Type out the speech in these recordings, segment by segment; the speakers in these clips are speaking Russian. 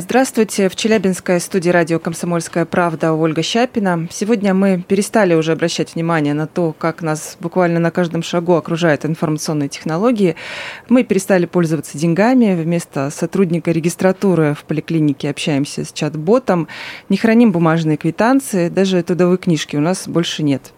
здравствуйте. В Челябинской студии радио «Комсомольская правда» Ольга Щапина. Сегодня мы перестали уже обращать внимание на то, как нас буквально на каждом шагу окружают информационные технологии. Мы перестали пользоваться деньгами. Вместо сотрудника регистратуры в поликлинике общаемся с чат-ботом. Не храним бумажные квитанции. Даже трудовой книжки у нас больше нет.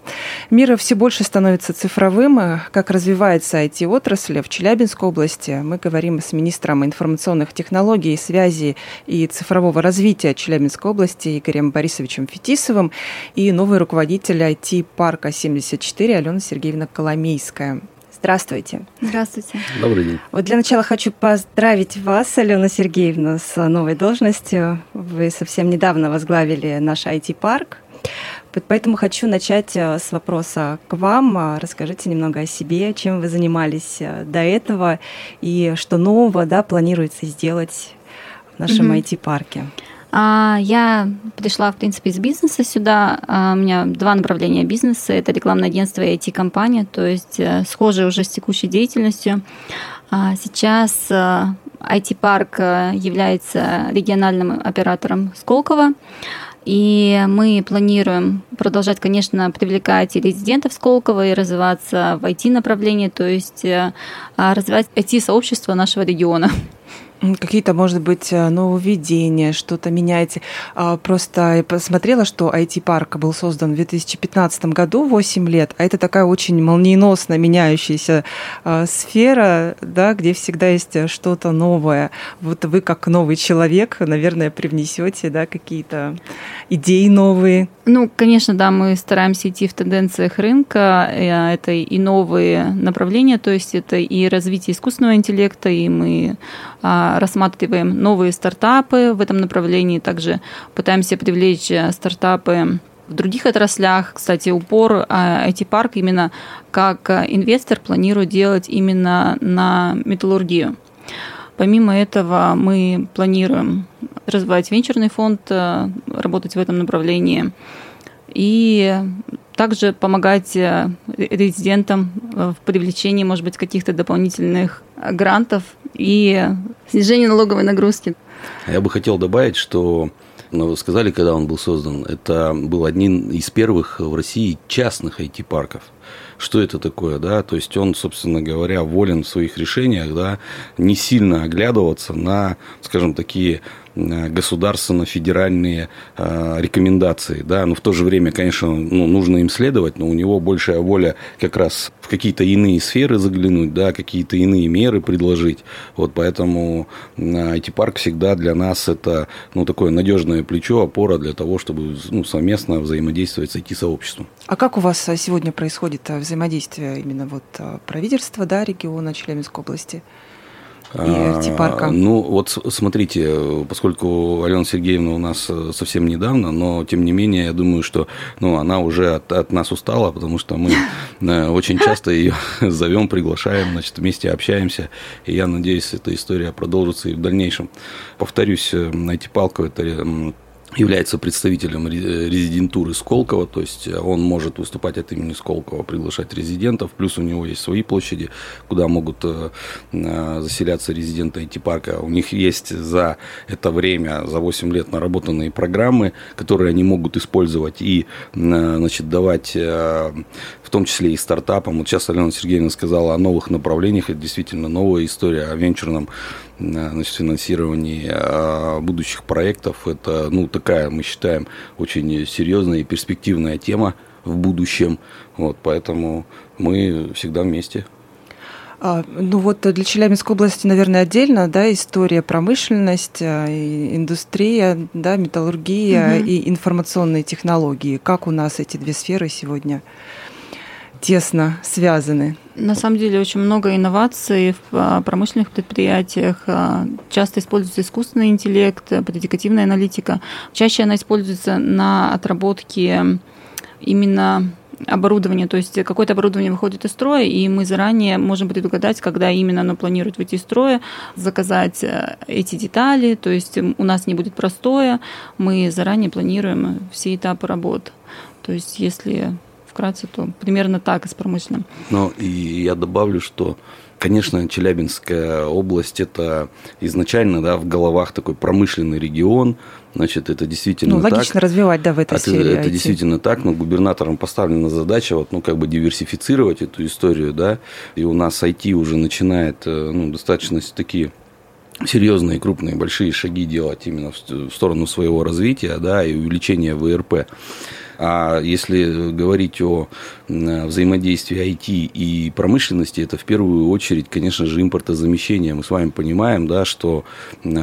Мир все больше становится цифровым. Как развивается IT-отрасль в Челябинской области, мы говорим с министром информационных технологий и связи и цифрового развития Челябинской области Игорем Борисовичем Фетисовым и новый руководитель IT-парка 74 Алена Сергеевна Коломейская. Здравствуйте. Здравствуйте. Добрый день. Вот для начала хочу поздравить вас, Алена Сергеевна, с новой должностью. Вы совсем недавно возглавили наш IT-парк. Поэтому хочу начать э, с вопроса к вам. Расскажите немного о себе, чем вы занимались э, до этого и что нового да, планируется сделать в нашем mm-hmm. IT-парке? А, я пришла, в принципе, из бизнеса сюда. А, у меня два направления бизнеса. Это рекламное агентство и IT-компания, то есть э, схожие уже с текущей деятельностью. А, сейчас IT-парк э, является региональным оператором Сколково. И мы планируем продолжать, конечно, привлекать и резидентов Сколково и развиваться в IT-направлении, то есть э, развивать IT-сообщество нашего региона. Какие-то, может быть, э, нововведения, что-то меняете. А, просто я посмотрела, что IT-парк был создан в 2015 году, 8 лет, а это такая очень молниеносно меняющаяся а, сфера, да, где всегда есть что-то новое. Вот вы, как новый человек, наверное, привнесете да, какие-то идеи новые. Ну, конечно, да, мы стараемся идти в тенденциях рынка. Э, это и новые направления, то есть это и развитие искусственного интеллекта, и мы а, рассматриваем новые стартапы в этом направлении, также пытаемся привлечь э, стартапы в других отраслях. Кстати, упор IT-парк а, именно как э, инвестор планирует делать именно на металлургию. Помимо этого, мы планируем развивать венчурный фонд, э, работать в этом направлении и также помогать резидентам в привлечении, может быть, каких-то дополнительных грантов и снижение налоговой нагрузки. Я бы хотел добавить, что ну, вы сказали, когда он был создан, это был один из первых в России частных IT-парков. Что это такое, да? То есть он, собственно говоря, волен в своих решениях, да, не сильно оглядываться на, скажем, такие Э, государственно-федеральные э, рекомендации, да, но в то же время, конечно, ну, нужно им следовать, но у него большая воля как раз в какие-то иные сферы заглянуть, да, какие-то иные меры предложить, вот поэтому IT-парк всегда для нас это, ну, такое надежное плечо, опора для того, чтобы, ну, совместно взаимодействовать с IT-сообществом. А как у вас сегодня происходит э, взаимодействие именно вот правительства, да, региона Челябинской области? И парка? Ну, вот смотрите, поскольку Алена Сергеевна у нас э, совсем недавно, но тем не менее, я думаю, что ну, она уже от, от нас устала, потому что мы э, очень часто ее зовем, приглашаем, значит, вместе общаемся, и я надеюсь, эта история продолжится и в дальнейшем. Повторюсь, найти палку – это является представителем резидентуры Сколково, то есть он может выступать от имени Сколково, приглашать резидентов, плюс у него есть свои площади, куда могут э, э, заселяться резиденты IT-парка. У них есть за это время, за 8 лет наработанные программы, которые они могут использовать и э, значит, давать в том числе и стартапам. Вот сейчас Алена Сергеевна сказала о новых направлениях, это действительно новая история о венчурном значит, финансировании а, будущих проектов. Это, ну, такая, мы считаем, очень серьезная и перспективная тема в будущем. Вот, поэтому мы всегда вместе. А, ну вот для Челябинской области, наверное, отдельно, да, история промышленность, а, индустрия, да, металлургия угу. и информационные технологии. Как у нас эти две сферы сегодня тесно связаны? На самом деле очень много инноваций в а, промышленных предприятиях. А, часто используется искусственный интеллект, предикативная аналитика. Чаще она используется на отработке именно оборудование, то есть какое-то оборудование выходит из строя, и мы заранее можем предугадать, когда именно оно планирует выйти из строя, заказать э, эти детали, то есть у нас не будет простое, мы заранее планируем все этапы работ. То есть если вкратце, то примерно так и с промышленным. Ну, и я добавлю, что Конечно, Челябинская область это изначально да, в головах такой промышленный регион, Значит, это действительно ну, логично так. развивать, да, в этой это, сфере. Это IT. действительно так, но губернатором поставлена задача, вот, ну, как бы диверсифицировать эту историю, да, и у нас IT уже начинает, э, ну, достаточно такие серьезные, крупные, большие шаги делать именно в сторону своего развития, да, и увеличения ВРП. А если говорить о взаимодействии IT и промышленности, это в первую очередь, конечно же, импортозамещение. Мы с вами понимаем, да, что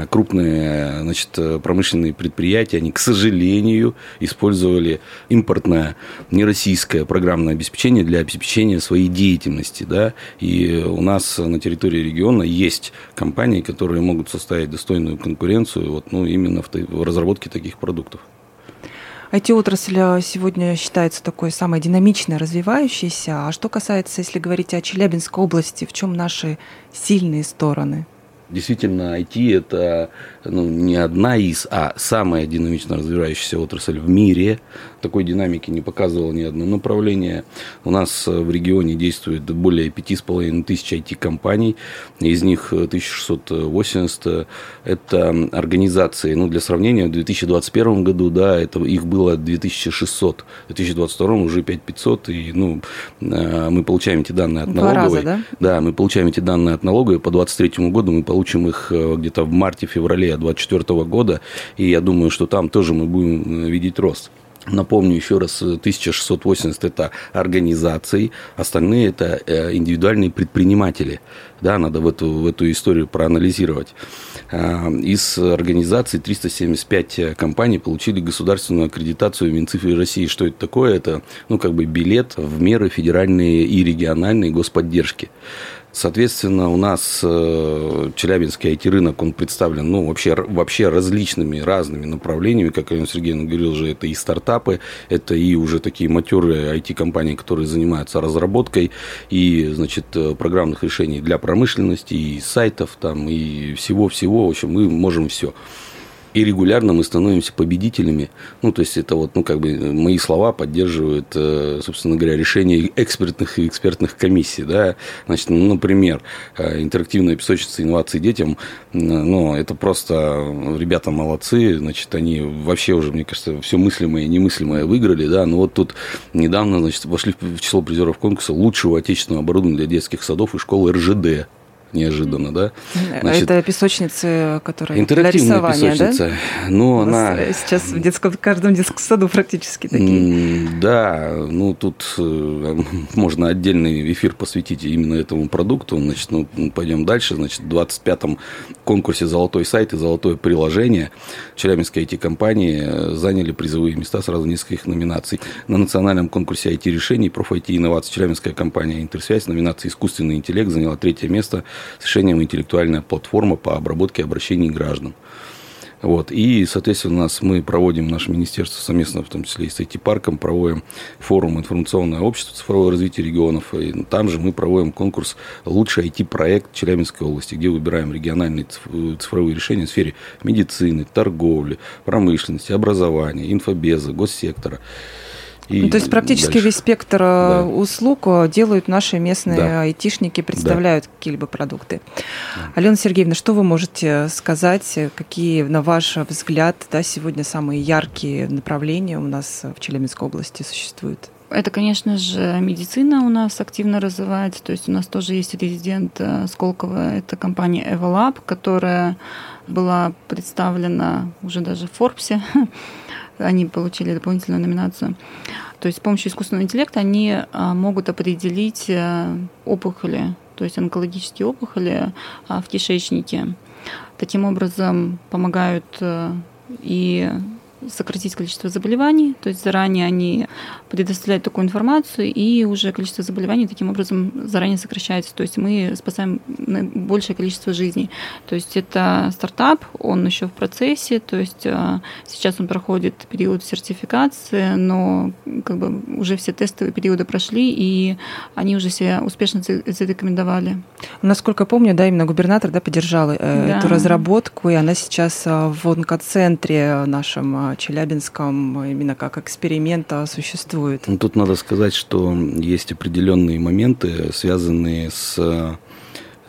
крупные значит, промышленные предприятия, они, к сожалению, использовали импортное, не российское программное обеспечение для обеспечения своей деятельности. Да? И у нас на территории региона есть компании, которые могут составить достойную конкуренцию вот, ну, именно в, в разработке таких продуктов. IT-отрасль а, сегодня считается такой самой динамичной, развивающейся. А что касается, если говорить о Челябинской области, в чем наши сильные стороны? Действительно, IT – это ну, не одна из, а самая динамично развивающаяся отрасль в мире. Такой динамики не показывало ни одно направление. У нас в регионе действует более 5,5 тысяч IT-компаний. Из них 1680 – это организации. Ну, для сравнения, в 2021 году да, это, их было 2600. В 2022 уже 5500. И ну, э, мы получаем эти данные от налоговой. Раза, да? да, мы получаем эти данные от налоговой. По 2023 году мы получим их э, где-то в марте-феврале 2024 года, и я думаю, что там тоже мы будем э, видеть рост. Напомню еще раз, 1680 это организации, остальные это э, индивидуальные предприниматели. Да, надо в эту, в эту историю проанализировать. Из организаций 375 компаний получили государственную аккредитацию в Минцифре России. Что это такое? Это ну, как бы билет в меры федеральные и региональные господдержки. Соответственно, у нас э, Челябинский IT-рынок, он представлен ну, вообще, вообще различными, разными направлениями. Как Алена Сергеевна говорил же, это и стартапы, это и уже такие матерые IT-компании, которые занимаются разработкой и, значит, э, программных решений для промышленности, и сайтов, там, и всего-всего. В общем, мы можем все и регулярно мы становимся победителями. Ну, то есть, это вот, ну, как бы мои слова поддерживают, э, собственно говоря, решения экспертных и экспертных комиссий, да. Значит, ну, например, э, интерактивная песочница инноваций детям, ну, это просто ребята молодцы, значит, они вообще уже, мне кажется, все мыслимое и немыслимое выиграли, да, но вот тут недавно, значит, вошли в число призеров конкурса лучшего отечественного оборудования для детских садов и школы РЖД неожиданно, да. Значит, это песочница, которая интерактивная для рисования, песочница. Да? Ну, она... Сейчас в, детском, в каждом детском саду практически такие. Да, ну тут э, можно отдельный эфир посвятить именно этому продукту. Значит, ну, пойдем дальше. Значит, в 25-м конкурсе «Золотой сайт» и «Золотое приложение» челябинские IT-компании заняли призовые места сразу нескольких номинаций. На национальном конкурсе IT-решений проф. IT-инноваций челябинская компания «Интерсвязь» номинация «Искусственный интеллект» заняла третье место с решением интеллектуальная платформа по обработке обращений граждан. Вот. И, соответственно, у нас мы проводим, наше министерство совместно, в том числе и с IT-парком, проводим форум «Информационное общество. Цифровое развитие регионов». И там же мы проводим конкурс «Лучший IT-проект Челябинской области», где выбираем региональные цифровые решения в сфере медицины, торговли, промышленности, образования, инфобеза, госсектора. И ну, то есть практически дальше. весь спектр э, да. услуг э, делают наши местные да. айтишники, представляют да. какие-либо продукты. Да. Алена Сергеевна, что вы можете сказать, какие, на ваш взгляд, да, сегодня самые яркие направления у нас в Челябинской области существуют? Это, конечно же, медицина у нас активно развивается. То есть у нас тоже есть резидент э, Сколково. Это компания Evolab, которая была представлена уже даже в Форбсе они получили дополнительную номинацию. То есть с помощью искусственного интеллекта они а, могут определить э, опухоли, то есть онкологические опухоли а, в кишечнике. Таким образом помогают э, и сократить количество заболеваний, то есть заранее они предоставляют такую информацию, и уже количество заболеваний таким образом заранее сокращается, то есть мы спасаем большее количество жизней. То есть это стартап, он еще в процессе, то есть а, сейчас он проходит период сертификации, но как бы уже все тестовые периоды прошли, и они уже себя успешно зарекомендовали. Насколько помню, да, именно губернатор да, поддержал э, да. эту разработку, и она сейчас а, в онкоцентре нашем а, Челябинском именно как эксперимент существует. Ну, тут надо сказать, что есть определенные моменты, связанные с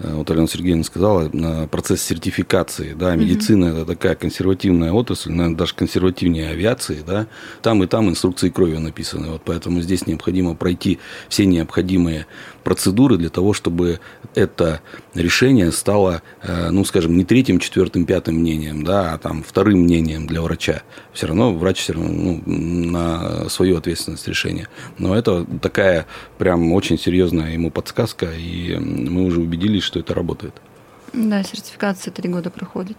Э, вот Алена Сергеевна сказала, процесс сертификации, да, медицина mm-hmm. это такая консервативная отрасль, наверное, даже консервативнее авиации, да, там и там инструкции кровью написаны, вот поэтому здесь необходимо пройти все необходимые процедуры для того, чтобы это решение стало, э, ну, скажем, не третьим, четвертым, пятым мнением, да, а там вторым мнением для врача. Все равно врач все равно ну, на свою ответственность решения. Но это такая прям очень серьезная ему подсказка, и мы уже убедились, что это работает. Да, сертификация три года проходит.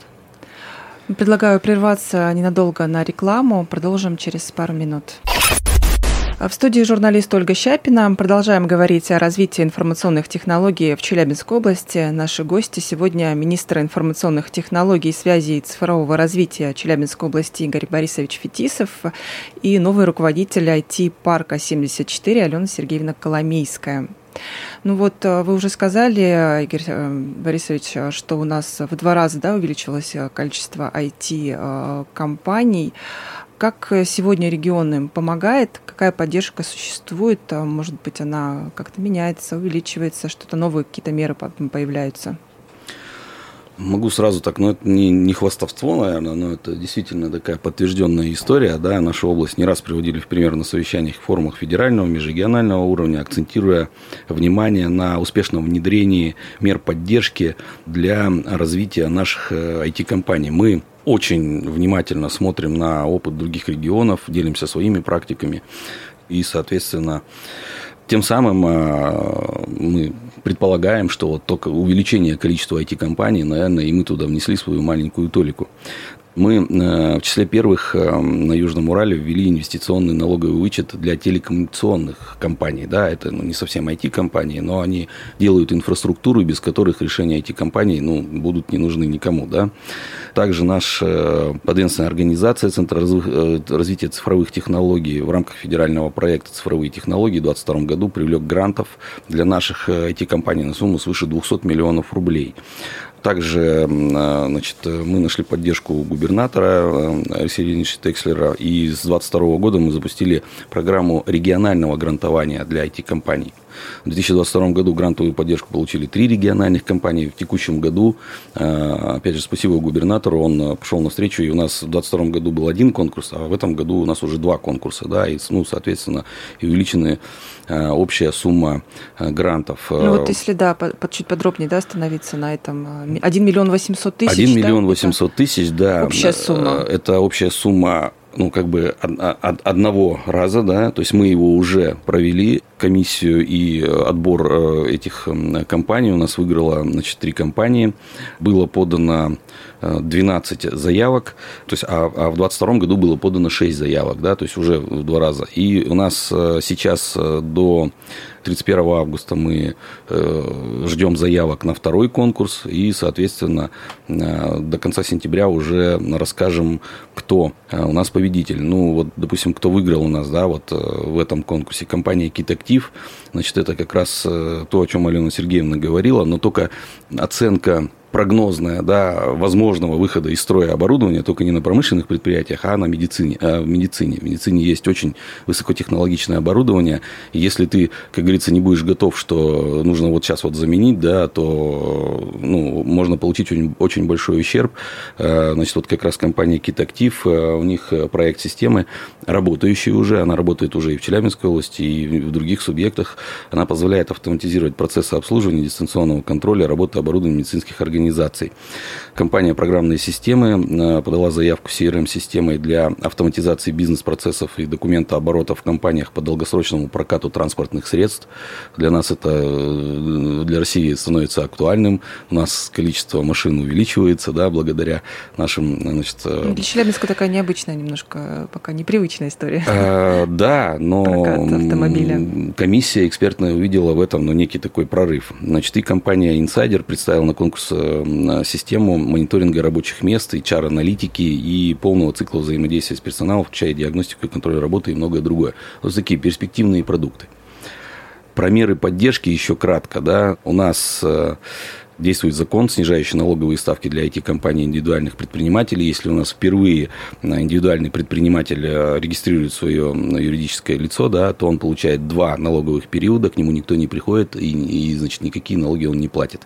Предлагаю прерваться ненадолго на рекламу. Продолжим через пару минут. В студии журналист Ольга Щапина. Продолжаем говорить о развитии информационных технологий в Челябинской области. Наши гости сегодня министр информационных технологий, связи и цифрового развития Челябинской области Игорь Борисович Фетисов и новый руководитель IT-парка 74 Алена Сергеевна Коломейская. Ну вот э, вы уже сказали, Игорь э, Борисович, что у нас в два раза да, увеличилось количество IT-компаний. Как э, сегодня регион им помогает? Какая поддержка существует? Может быть, она как-то меняется, увеличивается, что-то новые какие-то меры появляются? Могу сразу так, но это не, не хвастовство, наверное, но это действительно такая подтвержденная история. Да, нашу область не раз приводили в пример на совещаниях, форумах федерального, межрегионального уровня, акцентируя внимание на успешном внедрении мер поддержки для развития наших IT-компаний. Э, Мы очень внимательно смотрим на опыт других регионов, делимся своими практиками и, соответственно, тем самым а, мы предполагаем, что вот только увеличение количества IT-компаний, наверное, и мы туда внесли свою маленькую толику. Мы э, в числе первых э, на Южном Урале ввели инвестиционный налоговый вычет для телекоммуникационных компаний. Да, это ну, не совсем IT-компании, но они делают инфраструктуру, без которых решения IT-компаний ну, будут не нужны никому. Да. Также наша э, подведомственная организация Центра развития цифровых технологий в рамках федерального проекта «Цифровые технологии» в 2022 году привлек грантов для наших IT-компаний на сумму свыше 200 миллионов рублей. Также а, значит, мы нашли поддержку губернатора а, Алексея Текслера, и с 2022 года мы запустили программу регионального грантования для IT-компаний. В 2022 году грантовую поддержку получили три региональных компании. В текущем году, а, опять же, спасибо губернатору, он пошел навстречу, и у нас в 2022 году был один конкурс, а в этом году у нас уже два конкурса, да, и, ну, соответственно, и увеличены общая сумма грантов. Ну вот если, да, под, чуть подробнее, да, остановиться на этом 1 миллион 800 тысяч. 1 миллион 800 тысяч, да. Общая сумма. Это общая сумма ну, как бы одного раза, да, то есть мы его уже провели, комиссию и отбор э, этих компаний. У нас выиграло, значит, три компании. Было подано 12 э, заявок, то есть, а, а в 2022 году было подано 6 заявок, да, то есть уже в два раза. И у нас э, сейчас до 31 августа мы э, ждем заявок на второй конкурс и, соответственно, э, до конца сентября уже расскажем, кто э, у нас победитель. Ну, вот, допустим, кто выиграл у нас, да, вот в этом конкурсе. Компания Китактив, значит, это как раз то, о чем Алена Сергеевна говорила, но только оценка прогнозная, да, возможного выхода из строя оборудования только не на промышленных предприятиях, а на медицине. А в медицине. В медицине есть очень высокотехнологичное оборудование. Если ты, как говорится, не будешь готов, что нужно вот сейчас вот заменить, да, то ну, можно получить очень, очень большой ущерб. А, значит, вот как раз компания Китактив, а, у них проект системы, работающий уже, она работает уже и в Челябинской области, и в других субъектах. Она позволяет автоматизировать процессы обслуживания, дистанционного контроля, работы оборудования медицинских организаций организаций. Компания «Программные системы» подала заявку CRM-системой для автоматизации бизнес-процессов и документооборота в компаниях по долгосрочному прокату транспортных средств. Для нас это, для России становится актуальным. У нас количество машин увеличивается, да, благодаря нашим, значит... Для Челябинска такая необычная немножко, пока непривычная история. Э, да, но комиссия экспертная увидела в этом ну, некий такой прорыв. Значит, и компания Insider представила на конкурс э, систему мониторинга рабочих мест, HR-аналитики и полного цикла взаимодействия с персоналом, включая диагностику и контроль работы и многое другое. Вот такие перспективные продукты. Про меры поддержки еще кратко. Да? У нас э, действует закон, снижающий налоговые ставки для IT-компаний индивидуальных предпринимателей. Если у нас впервые индивидуальный предприниматель э, регистрирует свое юридическое лицо, да, то он получает два налоговых периода, к нему никто не приходит, и, и значит, никакие налоги он не платит.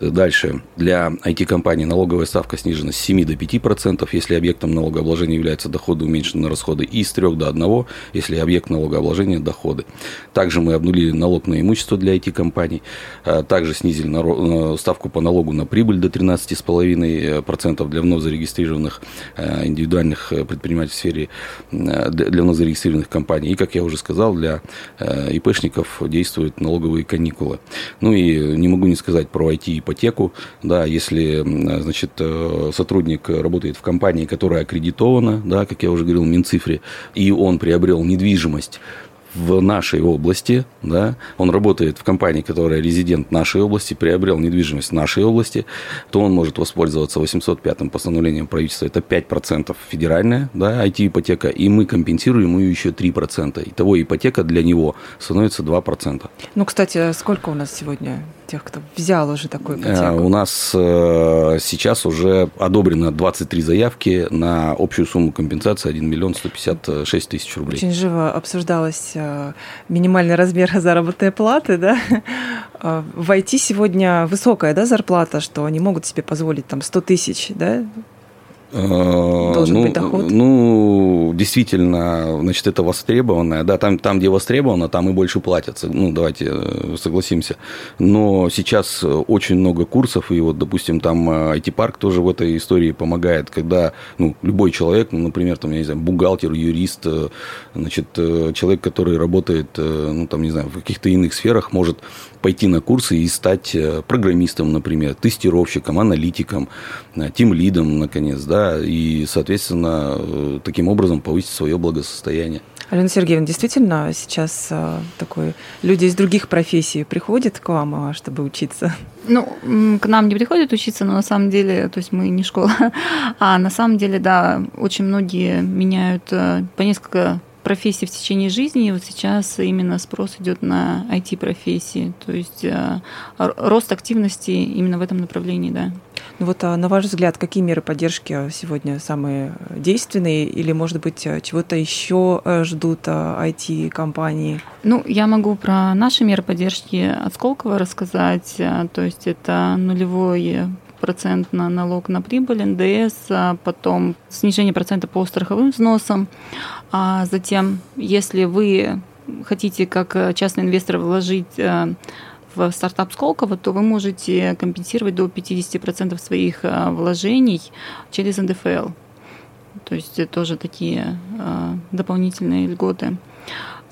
Дальше. Для IT-компаний налоговая ставка снижена с 7 до 5%, если объектом налогообложения являются доходы, уменьшены на расходы, и с 3 до 1, если объект налогообложения – доходы. Также мы обнулили налог на имущество для IT-компаний. А, также снизили э, ставку по налогу на прибыль до 13,5% для вновь зарегистрированных э, индивидуальных э, предпринимателей в сфере для вновь зарегистрированных компаний. И, как я уже сказал, для ИПшников действуют налоговые каникулы. Ну и не могу не сказать про IT ипотеку, да, если, значит, э, сотрудник работает в компании, которая аккредитована, да, как я уже говорил, в Минцифре, и он приобрел недвижимость в нашей области, да, он работает в компании, которая резидент нашей области, приобрел недвижимость в нашей области, то он может воспользоваться 805-м постановлением правительства, это 5% федеральная, да, IT-ипотека, и мы компенсируем ее еще 3%. Итого ипотека для него становится 2%. Ну, кстати, сколько у нас сегодня тех, кто взял уже такую ипотеку? Э, у нас э, сейчас уже одобрено 23 заявки на общую сумму компенсации 1 миллион 156 тысяч рублей. Очень живо обсуждалось э, минимальный размер заработной платы, да? В IT сегодня высокая да, зарплата, что они могут себе позволить там 100 тысяч, да? Должен ну, быть доход? Ну, действительно, значит, это востребованное. Да, там, там, где востребовано, там и больше платятся. Ну, давайте э, согласимся. Но сейчас очень много курсов, и вот, допустим, там IT-парк э, тоже в этой истории помогает, когда ну, любой человек, ну, например, там, я не знаю, бухгалтер, юрист, э, значит, человек, который работает, ну, там, не знаю, в каких-то иных сферах, может пойти на курсы и стать программистом, например, тестировщиком, аналитиком, тим-лидом, наконец, да, и, соответственно, э, таким образом повысить свое благосостояние. Алена Сергеевна, действительно сейчас э, такой люди из других профессий приходят к вам, а, чтобы учиться? Ну, к нам не приходят учиться, но на самом деле, то есть мы не школа, а на самом деле, да, очень многие меняют э, по несколько профессий в течение жизни, и вот сейчас именно спрос идет на IT-профессии, то есть рост активности именно в этом направлении, да. Ну вот, а на ваш взгляд, какие меры поддержки сегодня самые действенные, или, может быть, чего-то еще э, ждут IT-компании? Ну, я могу про наши меры поддержки от Сколково рассказать. Э, то есть это нулевой процент на налог на прибыль, НДС, а потом снижение процента по страховым взносам. А затем, если вы хотите как частный инвестор вложить э, в стартап Сколково, то вы можете компенсировать до 50% своих э, вложений через НДФЛ. То есть тоже такие э, дополнительные льготы.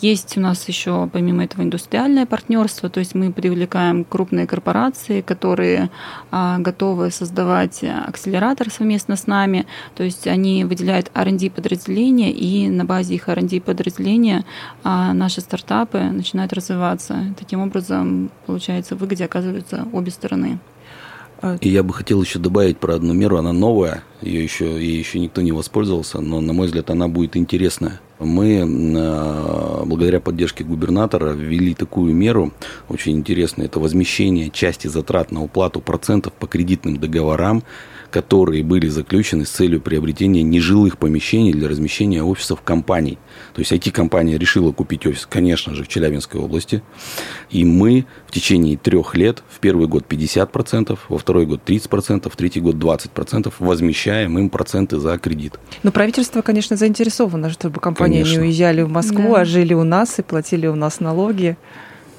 Есть у нас еще помимо этого индустриальное партнерство, то есть мы привлекаем крупные корпорации, которые а, готовы создавать акселератор совместно с нами, то есть они выделяют R&D подразделения, и на базе их R&D подразделения а, наши стартапы начинают развиваться. Таким образом, получается, в выгоде оказываются обе стороны. И я бы хотел еще добавить про одну меру, она новая, ее еще, ей еще никто не воспользовался, но, на мой взгляд, она будет интересная. Мы, а, благодаря поддержке губернатора, ввели такую меру, очень интересную, это возмещение части затрат на уплату процентов по кредитным договорам, которые были заключены с целью приобретения нежилых помещений для размещения офисов компаний. То есть IT-компания решила купить офис, конечно же, в Челябинской области. И мы в течение трех лет, в первый год 50%, во второй год 30%, в третий год 20% возмещаем им проценты за кредит. Но правительство, конечно, заинтересовано, чтобы компании конечно. не уезжали в Москву, да. а жили у нас и платили у нас налоги.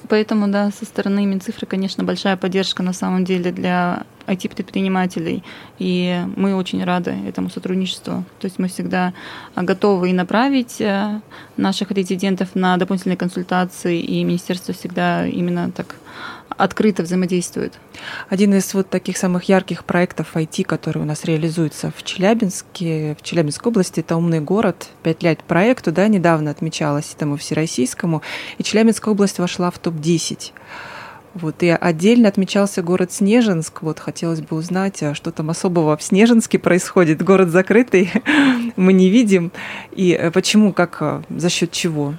Поэтому, да, со стороны Минцифры, конечно, большая поддержка на самом деле для IT-предпринимателей, и мы очень рады этому сотрудничеству. То есть мы всегда готовы и направить э, наших резидентов на дополнительные консультации, и министерство всегда именно так открыто взаимодействует. Один из вот таких самых ярких проектов IT, который у нас реализуется в Челябинске, в Челябинской области, это «Умный город». Пять лет проекту, да, недавно отмечалось этому всероссийскому, и Челябинская область вошла в топ-10. Вот, и отдельно отмечался город Снежинск. Вот хотелось бы узнать, а что там особого в Снежинске происходит. Город закрытый, мы не видим. И э, почему, как, э, за счет чего?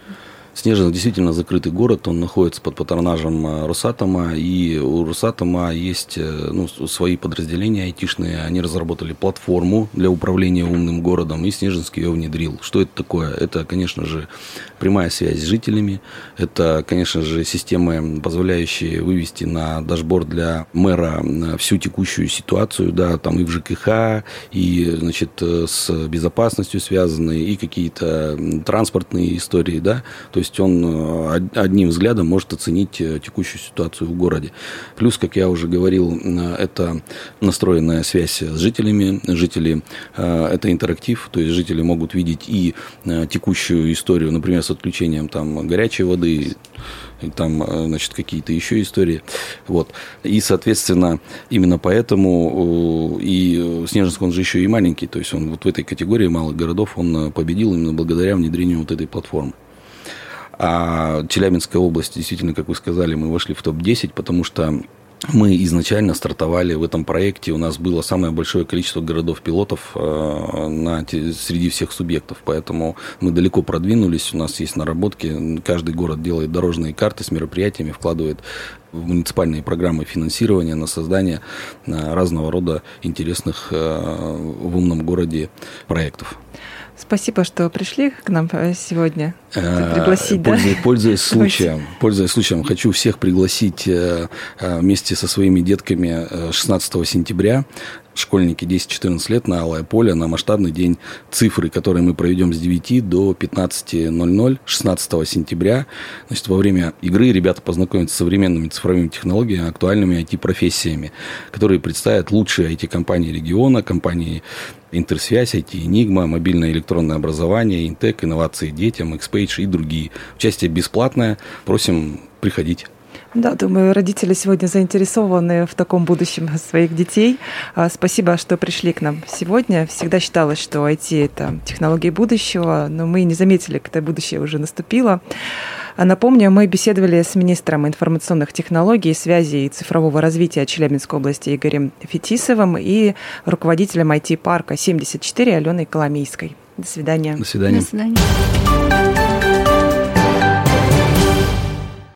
Снежинск действительно закрытый город, он находится под патронажем э, Росатома, и у Росатома есть э, ну, свои подразделения айтишные, они разработали платформу для управления умным городом, и Снежинск ее внедрил. Что это такое? Это, конечно же, прямая связь с жителями, это, конечно же, системы, позволяющие вывести на дашборд для мэра э, всю текущую ситуацию, да, там и в ЖКХ, и, значит, с безопасностью связанные, и какие-то транспортные истории, да, то есть есть он э, одним взглядом может оценить э, текущую ситуацию в городе. Плюс, как я уже говорил, э, это настроенная связь с жителями. Жители – это интерактив, то есть жители могут видеть и текущую историю, например, с отключением там, горячей воды, и там, значит, какие-то еще истории. Вот. И, соответственно, именно поэтому и Снежинск, он же еще и маленький, то есть он вот в этой категории малых городов, он победил именно благодаря внедрению вот этой платформы. А Челябинская область, действительно, как вы сказали, мы вошли в топ-10, потому что мы изначально стартовали в этом проекте, у нас было самое большое количество городов-пилотов э, среди всех субъектов, поэтому мы далеко продвинулись, у нас есть наработки, каждый город делает дорожные карты с мероприятиями, вкладывает в муниципальные программы финансирования на создание э, разного рода интересных э, в умном городе проектов. Спасибо, что пришли к нам э, сегодня. Э, пригласить, пользуясь, да? Пользуясь случаем, пользуясь случаем, хочу всех пригласить э, вместе со своими детками 16 сентября школьники 10-14 лет на Алое поле на масштабный день цифры, который мы проведем с 9 до 15.00 16 сентября. Значит, во время игры ребята познакомятся с современными цифровыми технологиями, актуальными IT-профессиями, которые представят лучшие IT-компании региона, компании Интерсвязь, IT Enigma, мобильное электронное образование, Интек, инновации детям, Xpage и другие. Участие бесплатное. Просим приходить. Да, думаю, родители сегодня заинтересованы в таком будущем своих детей. А, спасибо, что пришли к нам сегодня. Всегда считалось, что IT – это технологии будущего, но мы не заметили, когда будущее уже наступило. А напомню, мы беседовали с министром информационных технологий, связи и цифрового развития Челябинской области Игорем Фетисовым и руководителем IT-парка 74 Аленой Коломейской. До свидания. До свидания. До свидания.